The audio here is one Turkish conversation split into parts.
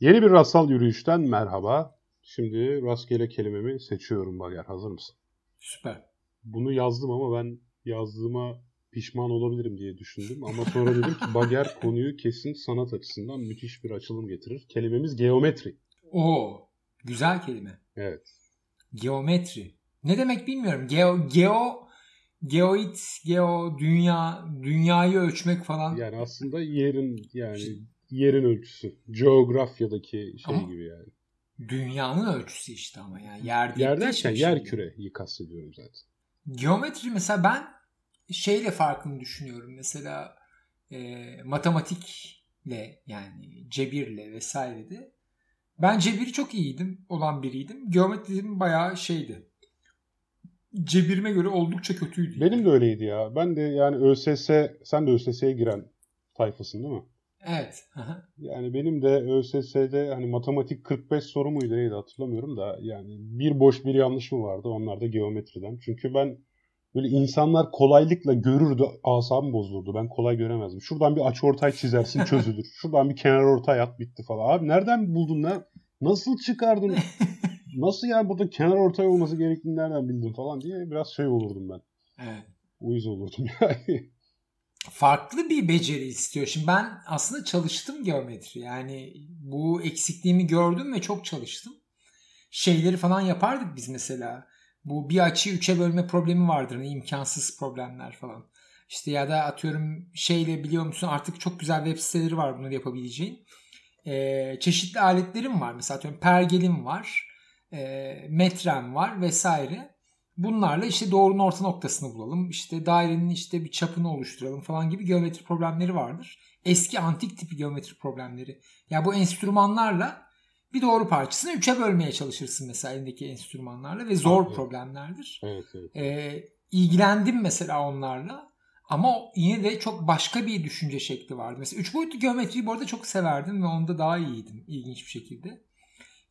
Yeni bir rastsal yürüyüşten merhaba. Şimdi rastgele kelimemi seçiyorum Bager. Hazır mısın? Süper. Bunu yazdım ama ben yazdığıma pişman olabilirim diye düşündüm. Ama sonra dedim ki Bager konuyu kesin sanat açısından müthiş bir açılım getirir. Kelimemiz geometri. Oo, güzel kelime. Evet. Geometri. Ne demek bilmiyorum. Geo, geo, geoid, geo, dünya, dünyayı ölçmek falan. Yani aslında yerin yani yerin ölçüsü. Coğrafyadaki şey Ama- gibi yani. Dünyanın ölçüsü işte ama yani yer değil. Yer de derken şey- yer küreyi kastediyorum zaten. Geometri mesela ben şeyle farkını düşünüyorum. Mesela e, matematikle yani cebirle vesaire de ben cebiri çok iyiydim olan biriydim. Geometrim bayağı şeydi. Cebirime göre oldukça kötüydü. Benim de öyleydi ya. Ben de yani ÖSS, sen de ÖSS'ye giren tayfasın değil mi? Evet. Yani benim de ÖSS'de hani matematik 45 soru muydu neydi hatırlamıyorum da yani bir boş bir yanlış mı vardı onlar da geometriden. Çünkü ben böyle insanlar kolaylıkla görürdü asabım bozulurdu. Ben kolay göremezdim. Şuradan bir açıortay çizersin çözülür. Şuradan bir kenar ortay at bitti falan. Abi nereden buldun lan? Nasıl çıkardın? Nasıl yani burada kenar ortay olması gerektiğini nereden bildin falan diye biraz şey olurdum ben. Evet. Uyuz olurdum yani. Farklı bir beceri istiyor. Şimdi ben aslında çalıştım geometri. Yani bu eksikliğimi gördüm ve çok çalıştım. Şeyleri falan yapardık biz mesela. Bu bir açıyı üçe bölme problemi vardır. Hani imkansız problemler falan. İşte ya da atıyorum şeyle biliyor musun artık çok güzel web siteleri var bunları yapabileceğin. Ee, çeşitli aletlerim var. Mesela atıyorum pergelim var. E, metrem var vesaire. Bunlarla işte doğrunun orta noktasını bulalım. İşte dairenin işte bir çapını oluşturalım falan gibi geometri problemleri vardır. Eski antik tipi geometri problemleri. Ya bu enstrümanlarla bir doğru parçasını üçe bölmeye çalışırsın mesela elindeki enstrümanlarla ve zor Evet. problemlerdir. Evet evet. Ee, ilgilendim mesela onlarla. Ama yine de çok başka bir düşünce şekli vardı. Mesela üç boyutlu geometriyi bu arada çok severdim ve onda daha iyiydim ilginç bir şekilde.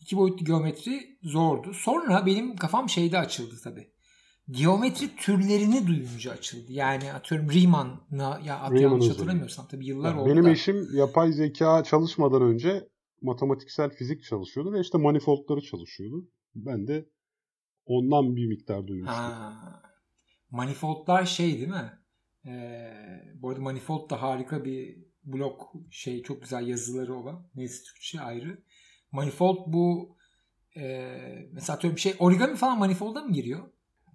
İki boyutlu geometri zordu. Sonra benim kafam şeyde açıldı tabii. Geometri türlerini duyunca açıldı. Yani atıyorum Riemann'a ya at Riemann yanlış hatırlamıyorsam tabii yıllar Yani oldu benim da. eşim yapay zeka çalışmadan önce matematiksel fizik çalışıyordu ve işte manifoldları çalışıyordu. Ben de ondan bir miktar duymuştum. Ha. Manifoldlar şey değil mi? Ee, bu arada Manifold da harika bir blok şey çok güzel yazıları olan. Neyse Türkçe ayrı. Manifold bu e, mesela atıyorum şey origami falan manifolda mı giriyor?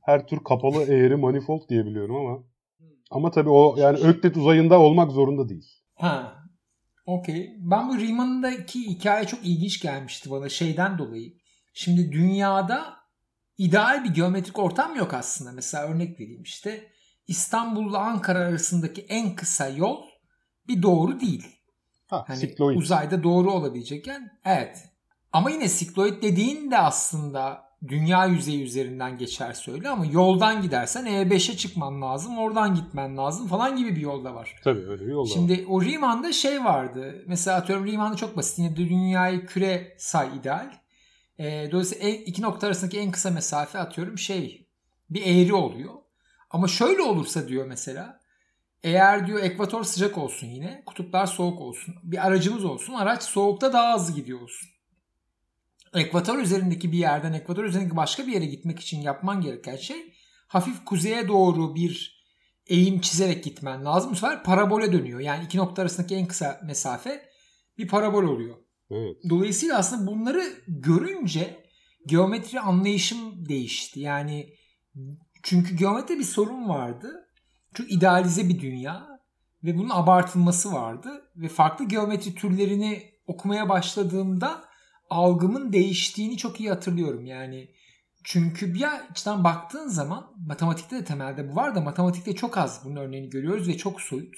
Her tür kapalı eğri manifold diye biliyorum ama ama tabii o yani Öklit uzayında olmak zorunda değil. Ha. Okey. Ben bu Riemann'daki hikaye çok ilginç gelmişti bana şeyden dolayı. Şimdi dünyada ideal bir geometrik ortam yok aslında. Mesela örnek vereyim işte İstanbul'la Ankara arasındaki en kısa yol bir doğru değil. Ha, Hani sikloid. uzayda doğru olabilecekken evet. Ama yine sikloid dediğin de aslında dünya yüzeyi üzerinden geçer söyle ama yoldan gidersen E5'e çıkman lazım, oradan gitmen lazım falan gibi bir yolda var. Tabii öyle bir yol da var. Şimdi o Riemann'da şey vardı. Mesela atıyorum Riemann'da çok basit. Yine dünyayı küre say ideal. Ee, dolayısıyla en- iki nokta arasındaki en kısa mesafe atıyorum şey bir eğri oluyor. Ama şöyle olursa diyor mesela eğer diyor ekvator sıcak olsun yine kutuplar soğuk olsun. Bir aracımız olsun araç soğukta daha hızlı gidiyor olsun. Ekvator üzerindeki bir yerden ekvator üzerindeki başka bir yere gitmek için yapman gereken şey hafif kuzeye doğru bir eğim çizerek gitmen lazım. Bu sefer parabole dönüyor. Yani iki nokta arasındaki en kısa mesafe bir parabol oluyor. Evet. Dolayısıyla aslında bunları görünce geometri anlayışım değişti. Yani çünkü geometri bir sorun vardı. Çok idealize bir dünya ve bunun abartılması vardı ve farklı geometri türlerini okumaya başladığımda algımın değiştiğini çok iyi hatırlıyorum. Yani çünkü bir açıdan baktığın zaman matematikte de temelde bu var da matematikte çok az bunun örneğini görüyoruz ve çok soyut.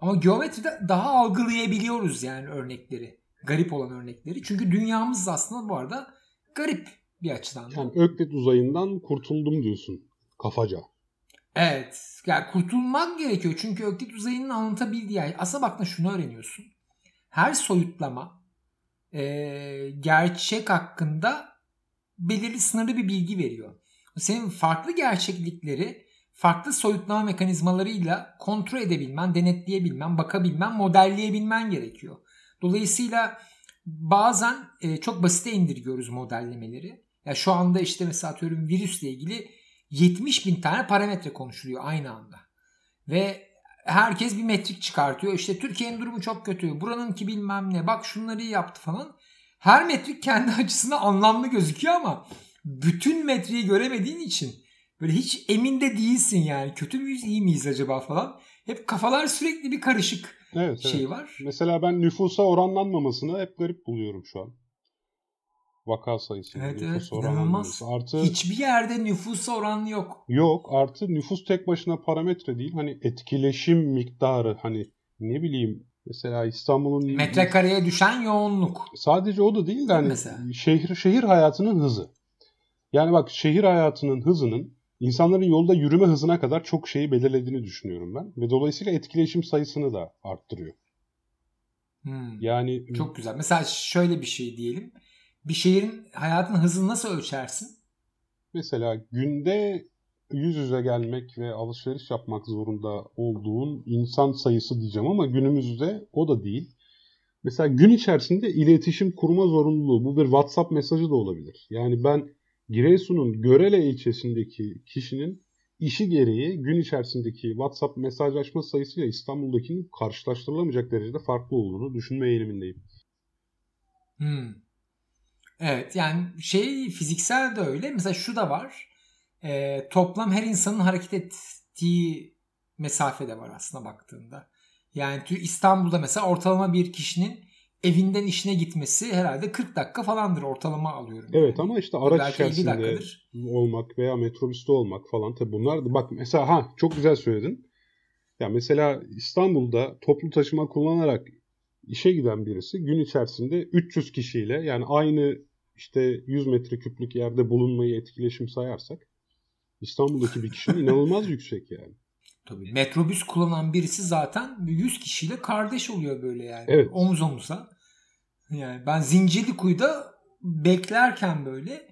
Ama geometride daha algılayabiliyoruz yani örnekleri. Garip olan örnekleri. Çünkü dünyamız aslında bu arada garip bir açıdan. da. Yani Öklit uzayından kurtuldum diyorsun kafaca. Evet. Yani kurtulmak gerekiyor. Çünkü Öklit uzayının anlatabildiği yani aslında baktığında şunu öğreniyorsun. Her soyutlama e, gerçek hakkında belirli sınırlı bir bilgi veriyor. Senin farklı gerçeklikleri farklı soyutlama mekanizmalarıyla kontrol edebilmen, denetleyebilmen, bakabilmen, modelleyebilmen gerekiyor. Dolayısıyla bazen e, çok basite indirgiyoruz modellemeleri. Ya şu anda işte mesela atıyorum virüsle ilgili 70 bin tane parametre konuşuluyor aynı anda. Ve herkes bir metrik çıkartıyor. İşte Türkiye'nin durumu çok kötü. Buranınki bilmem ne. Bak şunları iyi yaptı falan. Her metrik kendi açısından anlamlı gözüküyor ama bütün metriği göremediğin için böyle hiç emin de değilsin yani. Kötü müyüz iyi miyiz acaba falan. Hep kafalar sürekli bir karışık evet, şey evet. var. Mesela ben nüfusa oranlanmamasını hep garip buluyorum şu an. Vaka sayısı. Evet nüfus evet inanılmaz. Artı Hiçbir yerde nüfusa oranlı yok. yok. Artı nüfus tek başına parametre değil. Hani etkileşim miktarı hani ne bileyim mesela İstanbul'un Metrekareye düşen yoğunluk. sadece o da değil de hani Mesela. şehir şehir hayatının hızı. Yani bak şehir hayatının hızının insanların yolda yürüme hızına kadar çok şeyi belirlediğini düşünüyorum ben. Ve dolayısıyla etkileşim sayısını da arttırıyor. Hmm. Yani Çok güzel. Mesela şöyle bir şey diyelim. Bir şehrin hayatın hızını nasıl ölçersin? mesela günde yüz yüze gelmek ve alışveriş yapmak zorunda olduğun insan sayısı diyeceğim ama günümüzde o da değil. Mesela gün içerisinde iletişim kurma zorunluluğu. Bu bir WhatsApp mesajı da olabilir. Yani ben Giresun'un Görele ilçesindeki kişinin işi gereği gün içerisindeki WhatsApp mesajlaşma sayısıyla İstanbul'dakinin karşılaştırılamayacak derecede farklı olduğunu düşünme eğilimindeyim. Hmm. Evet yani şey fiziksel de öyle. Mesela şu da var. Ee, toplam her insanın hareket ettiği mesafe de var aslında baktığında. Yani İstanbul'da mesela ortalama bir kişinin evinden işine gitmesi herhalde 40 dakika falandır ortalama alıyorum. Evet yani. ama işte araç Belki 50 içerisinde olmak veya metrobüste olmak falan tabi bunlar da bak mesela ha çok güzel söyledin. Ya mesela İstanbul'da toplu taşıma kullanarak işe giden birisi gün içerisinde 300 kişiyle yani aynı işte 100 metreküplük yerde bulunmayı etkileşim sayarsak İstanbul'daki bir kişinin inanılmaz yüksek yani. Tabii metrobüs kullanan birisi zaten 100 kişiyle kardeş oluyor böyle yani. Evet. Omuz omuza. Yani ben Zincirlikuyu'da beklerken böyle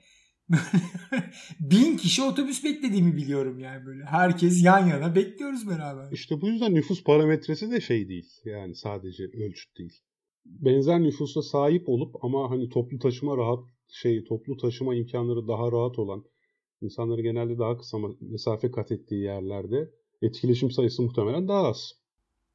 bin kişi otobüs beklediğimi biliyorum yani böyle. Herkes yan yana bekliyoruz beraber. İşte bu yüzden nüfus parametresi de şey değil. Yani sadece ölçüt değil. Benzer nüfusa sahip olup ama hani toplu taşıma rahat şey toplu taşıma imkanları daha rahat olan insanları genelde daha kısa mesafe kat ettiği yerlerde etkileşim sayısı muhtemelen daha az.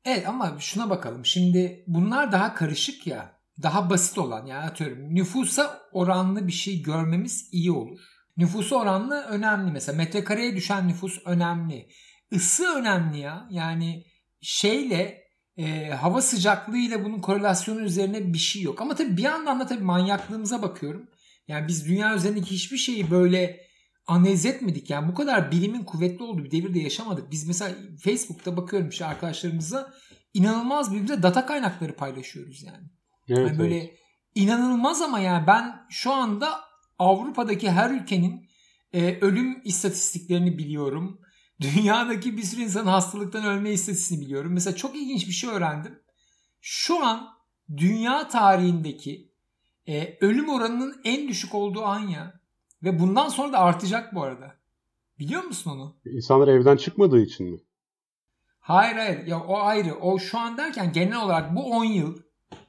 Evet ama şuna bakalım. Şimdi bunlar daha karışık ya. Daha basit olan yani atıyorum nüfusa oranlı bir şey görmemiz iyi olur. Nüfusa oranlı önemli mesela metrekareye düşen nüfus önemli. Isı önemli ya yani şeyle e, hava sıcaklığıyla bunun korelasyonu üzerine bir şey yok. Ama tabii bir yandan da tabii manyaklığımıza bakıyorum. Yani biz dünya üzerindeki hiçbir şeyi böyle analiz etmedik. Yani bu kadar bilimin kuvvetli olduğu bir devirde yaşamadık. Biz mesela Facebook'ta bakıyorum işte arkadaşlarımızla inanılmaz birbirimize data kaynakları paylaşıyoruz yani. Evet, yani böyle evet. inanılmaz ama yani ben şu anda Avrupa'daki her ülkenin e, ölüm istatistiklerini biliyorum. Dünyadaki bir sürü insanın hastalıktan ölme istatistiğini biliyorum. Mesela çok ilginç bir şey öğrendim. Şu an dünya tarihindeki e, ölüm oranının en düşük olduğu an ya. Ve bundan sonra da artacak bu arada. Biliyor musun onu? İnsanlar evden çıkmadığı için mi? Hayır hayır. Ya o ayrı. O şu an derken genel olarak bu 10 yıl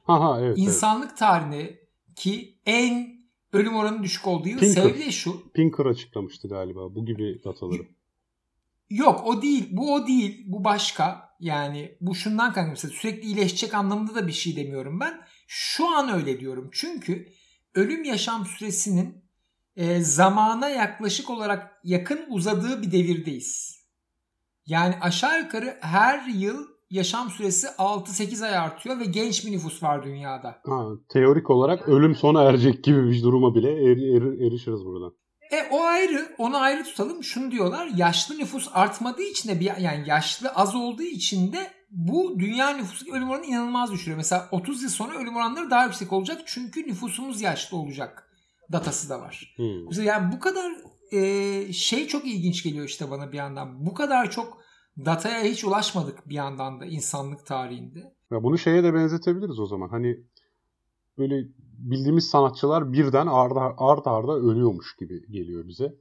Ha ha evet. evet. insanlık tarihindeki en ölüm oranı düşük olduğu yıl Pinker. sebebi de şu. Pinker açıklamıştı galiba bu gibi dataları. Yok o değil. Bu o değil. Bu başka. Yani bu şundan kaynaklı. Sürekli iyileşecek anlamında da bir şey demiyorum ben. Şu an öyle diyorum. Çünkü ölüm yaşam süresinin e, zamana yaklaşık olarak yakın uzadığı bir devirdeyiz. Yani aşağı yukarı her yıl yaşam süresi 6-8 ay artıyor ve genç bir nüfus var dünyada. Ha, teorik olarak ölüm sona erecek gibi bir duruma bile er, er- erişiriz buradan. E o ayrı, onu ayrı tutalım. Şunu diyorlar, yaşlı nüfus artmadığı için de bir yani yaşlı az olduğu için de bu dünya nüfusu ölüm oranını inanılmaz düşürüyor. Mesela 30 yıl sonra ölüm oranları daha yüksek olacak çünkü nüfusumuz yaşlı olacak. Datası da var. Hmm. Yani bu kadar e, şey çok ilginç geliyor işte bana bir yandan. Bu kadar çok dataya hiç ulaşmadık bir yandan da insanlık tarihinde. Ya bunu şeye de benzetebiliriz o zaman. Hani böyle bildiğimiz sanatçılar birden arda arda arda ölüyormuş gibi geliyor bize.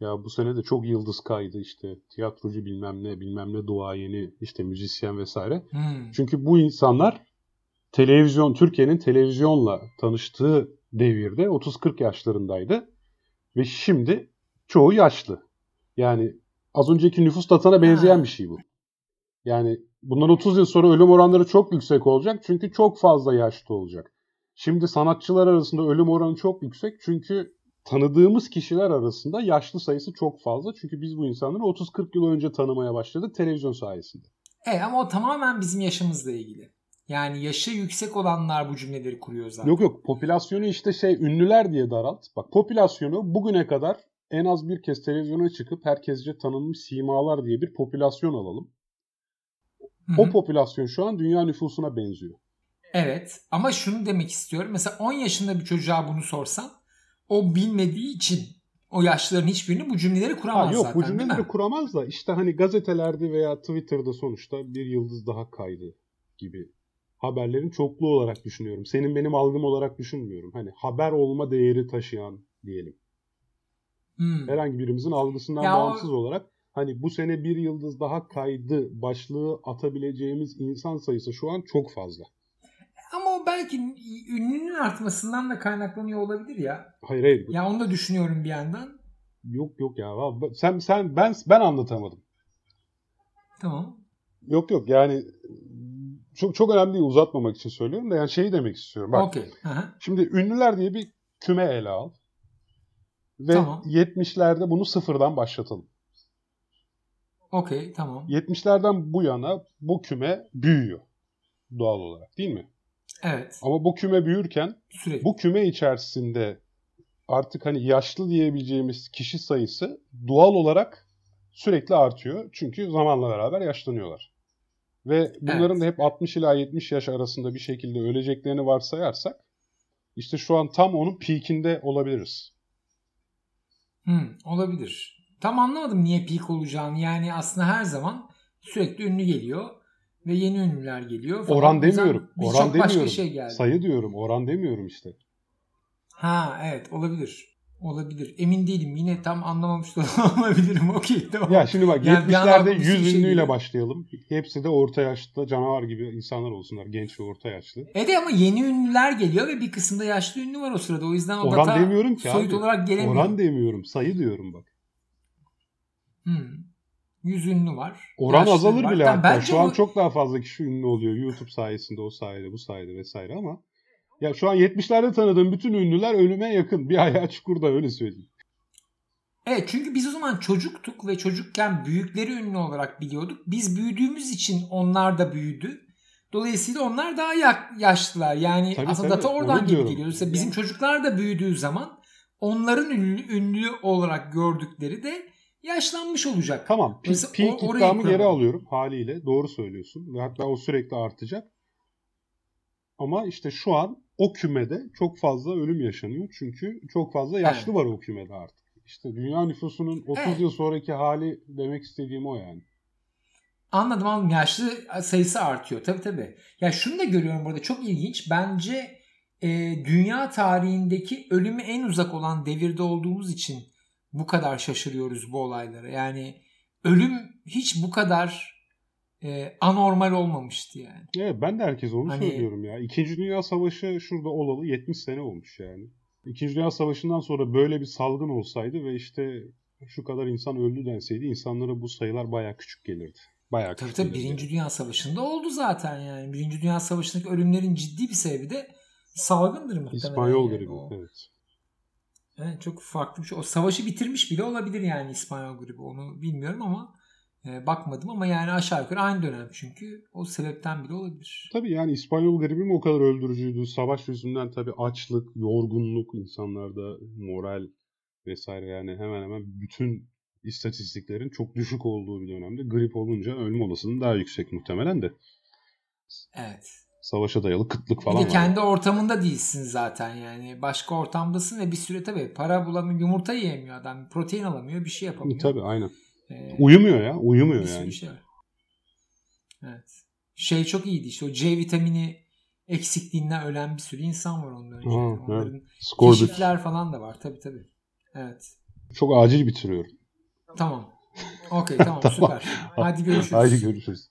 Ya bu sene de çok yıldız kaydı işte tiyatrocu bilmem ne bilmem ne duayeni işte müzisyen vesaire. Hmm. Çünkü bu insanlar televizyon Türkiye'nin televizyonla tanıştığı devirde 30-40 yaşlarındaydı ve şimdi çoğu yaşlı. Yani az önceki nüfus datana benzeyen bir şey bu. Yani bundan 30 yıl sonra ölüm oranları çok yüksek olacak çünkü çok fazla yaşlı olacak. Şimdi sanatçılar arasında ölüm oranı çok yüksek çünkü tanıdığımız kişiler arasında yaşlı sayısı çok fazla. Çünkü biz bu insanları 30-40 yıl önce tanımaya başladık televizyon sayesinde. Evet ama o tamamen bizim yaşımızla ilgili. Yani yaşı yüksek olanlar bu cümleleri kuruyor zaten. Yok yok popülasyonu işte şey ünlüler diye daralt. Bak popülasyonu bugüne kadar en az bir kez televizyona çıkıp herkesce tanınmış simalar diye bir popülasyon alalım. Hı hı. O popülasyon şu an dünya nüfusuna benziyor. Evet ama şunu demek istiyorum. Mesela 10 yaşında bir çocuğa bunu sorsan o bilmediği için o yaşlıların hiçbirini bu cümleleri kuramaz Ha, yok zaten bu değil cümleleri kuramaz da işte hani gazetelerde veya Twitter'da sonuçta bir yıldız daha kaydı gibi haberlerin çoklu olarak düşünüyorum. Senin benim algım olarak düşünmüyorum. Hani haber olma değeri taşıyan diyelim. Hmm. herhangi birimizin algısından Ya o- bağımsız olarak hani bu sene bir yıldız daha kaydı başlığı atabileceğimiz insan sayısı şu an çok fazla. O belki ünlünün artmasından da kaynaklanıyor olabilir ya. Hayır hayır. Ya onu da düşünüyorum bir yandan. Yok yok ya. Sen sen ben ben anlatamadım. Tamam. Yok yok yani çok çok önemli değil uzatmamak için söylüyorum da yani şeyi demek istiyorum. Bak. Aha. şimdi ünlüler diye bir küme ele al. Ve Tamam. 70'lerde bunu sıfırdan başlatalım. Okey tamam. 70'lerden bu yana bu küme büyüyor doğal olarak değil mi? Evet. Ama bu küme büyürken Sürekli. bu küme içerisinde artık hani yaşlı diyebileceğimiz kişi sayısı doğal olarak sürekli artıyor. Çünkü zamanla beraber yaşlanıyorlar. Ve bunların Evet. da hep 60 ila 70 yaş arasında bir şekilde öleceklerini varsayarsak işte şu an tam onun peakinde olabiliriz. Hmm, olabilir. Tam anlamadım niye peak olacağını. Yani aslında her zaman sürekli ünlü geliyor ve yeni ünlüler geliyor. falan. Oran demiyorum. Oran başka demiyorum. şey geldi. Sayı diyorum. Oran demiyorum işte. Ha evet olabilir. Olabilir. Emin değilim. Yine tam anlamamış da olabilirim. Okey tamam. Ya şimdi bak Yani bir anda 70'lerde aklıma bir 100 sürü şey ünlüyle geliyor. başlayalım. Hepsi de orta yaşta canavar gibi insanlar olsunlar. Genç ve orta yaşlı. Evet ama yeni ünlüler geliyor ve bir kısımda yaşlı ünlü var o sırada. O yüzden o Oran data demiyorum ki soyut abi. olarak gelemiyor. Oran demiyorum. Sayı diyorum bak. Hmm. 100 ünlü var. Oran yaşlı azalır var. bile hatta. bence Şu an bu- çok daha fazla kişi ünlü oluyor. YouTube sayesinde, o sayede, bu sayede vesaire ama ya şu an 70'lerde tanıdığım bütün ünlüler ölüme yakın. Bir ayağı çukurda öyle söyleyeyim. Evet çünkü biz o zaman çocuktuk ve çocukken büyükleri ünlü olarak biliyorduk. Biz büyüdüğümüz için onlar da büyüdü. Dolayısıyla onlar daha ya- yaşlılar. Yani Tabii, aslında tabii. data oradan gibi geliyor. Mesela bizim çocuklar da büyüdüğü zaman onların ünlü, ünlü olarak gördükleri de yaşlanmış olacak. Tamam. Peak, Mesela peak o- orayı iddiamı geri alıyorum haliyle. Doğru söylüyorsun. Ve hatta o sürekli artacak. Ama işte şu an o kümede çok fazla ölüm yaşanıyor. Çünkü çok fazla yaşlı Evet. var o kümede artık. İşte dünya nüfusunun 30 Evet. yıl sonraki hali demek istediğim o yani. Anladım anladım. Yaşlı sayısı artıyor. Tabii tabii. Ya şunu da görüyorum burada çok ilginç. Bence e, dünya tarihindeki ölüme en uzak olan devirde olduğumuz için bu kadar şaşırıyoruz bu olaylara. Yani ölüm hiç bu kadar e, anormal olmamıştı yani. Evet ben de herkese onu Hani- söylüyorum ya. İkinci Dünya Savaşı şurada olalı 70 sene olmuş yani. İkinci Dünya Savaşı'ndan sonra böyle bir salgın olsaydı ve işte şu kadar insan öldü denseydi insanlara bu sayılar bayağı küçük gelirdi. Bayağı Tabii tabii. Birinci Dünya Savaşı'nda oldu zaten yani. Birinci Dünya Savaşı'ndaki ölümlerin ciddi bir sebebi de salgındır muhtemelen. İspanyol yani. gribi. Evet. Evet, çok farklı bir şey. O savaşı bitirmiş bile olabilir yani İspanyol gribi. Onu bilmiyorum ama e, bakmadım ama yani aşağı yukarı aynı dönem çünkü o sebepten bile olabilir. Tabii yani İspanyol gribi mi o kadar öldürücüydü? Savaş yüzünden tabii açlık, yorgunluk insanlarda moral vesaire yani hemen hemen bütün istatistiklerin çok düşük olduğu bir dönemde grip olunca ölüm olasılığı daha yüksek muhtemelen de. Evet. Savaşa dayalı kıtlık Bir falan de var. kendi ortamında değilsin zaten yani. Başka ortamdasın ve bir süre tabii para bulamıyor. Yumurta yiyemiyor adam. Protein alamıyor. Bir şey yapamıyor. Tabii aynen. Ee, Uyumuyor ya. Uyumuyor bir yani. şey var. Evet. Şey çok iyiydi işte o C vitamini eksikliğinden ölen bir sürü insan var ondan önce. Ha, evet. Onların Scorbut. keşifler falan da var. Tabii tabii. Evet. Çok acil bitiriyorum. Tamam. Okey tamam, Tamam. süper. Hadi görüşürüz. Haydi görüşürüz.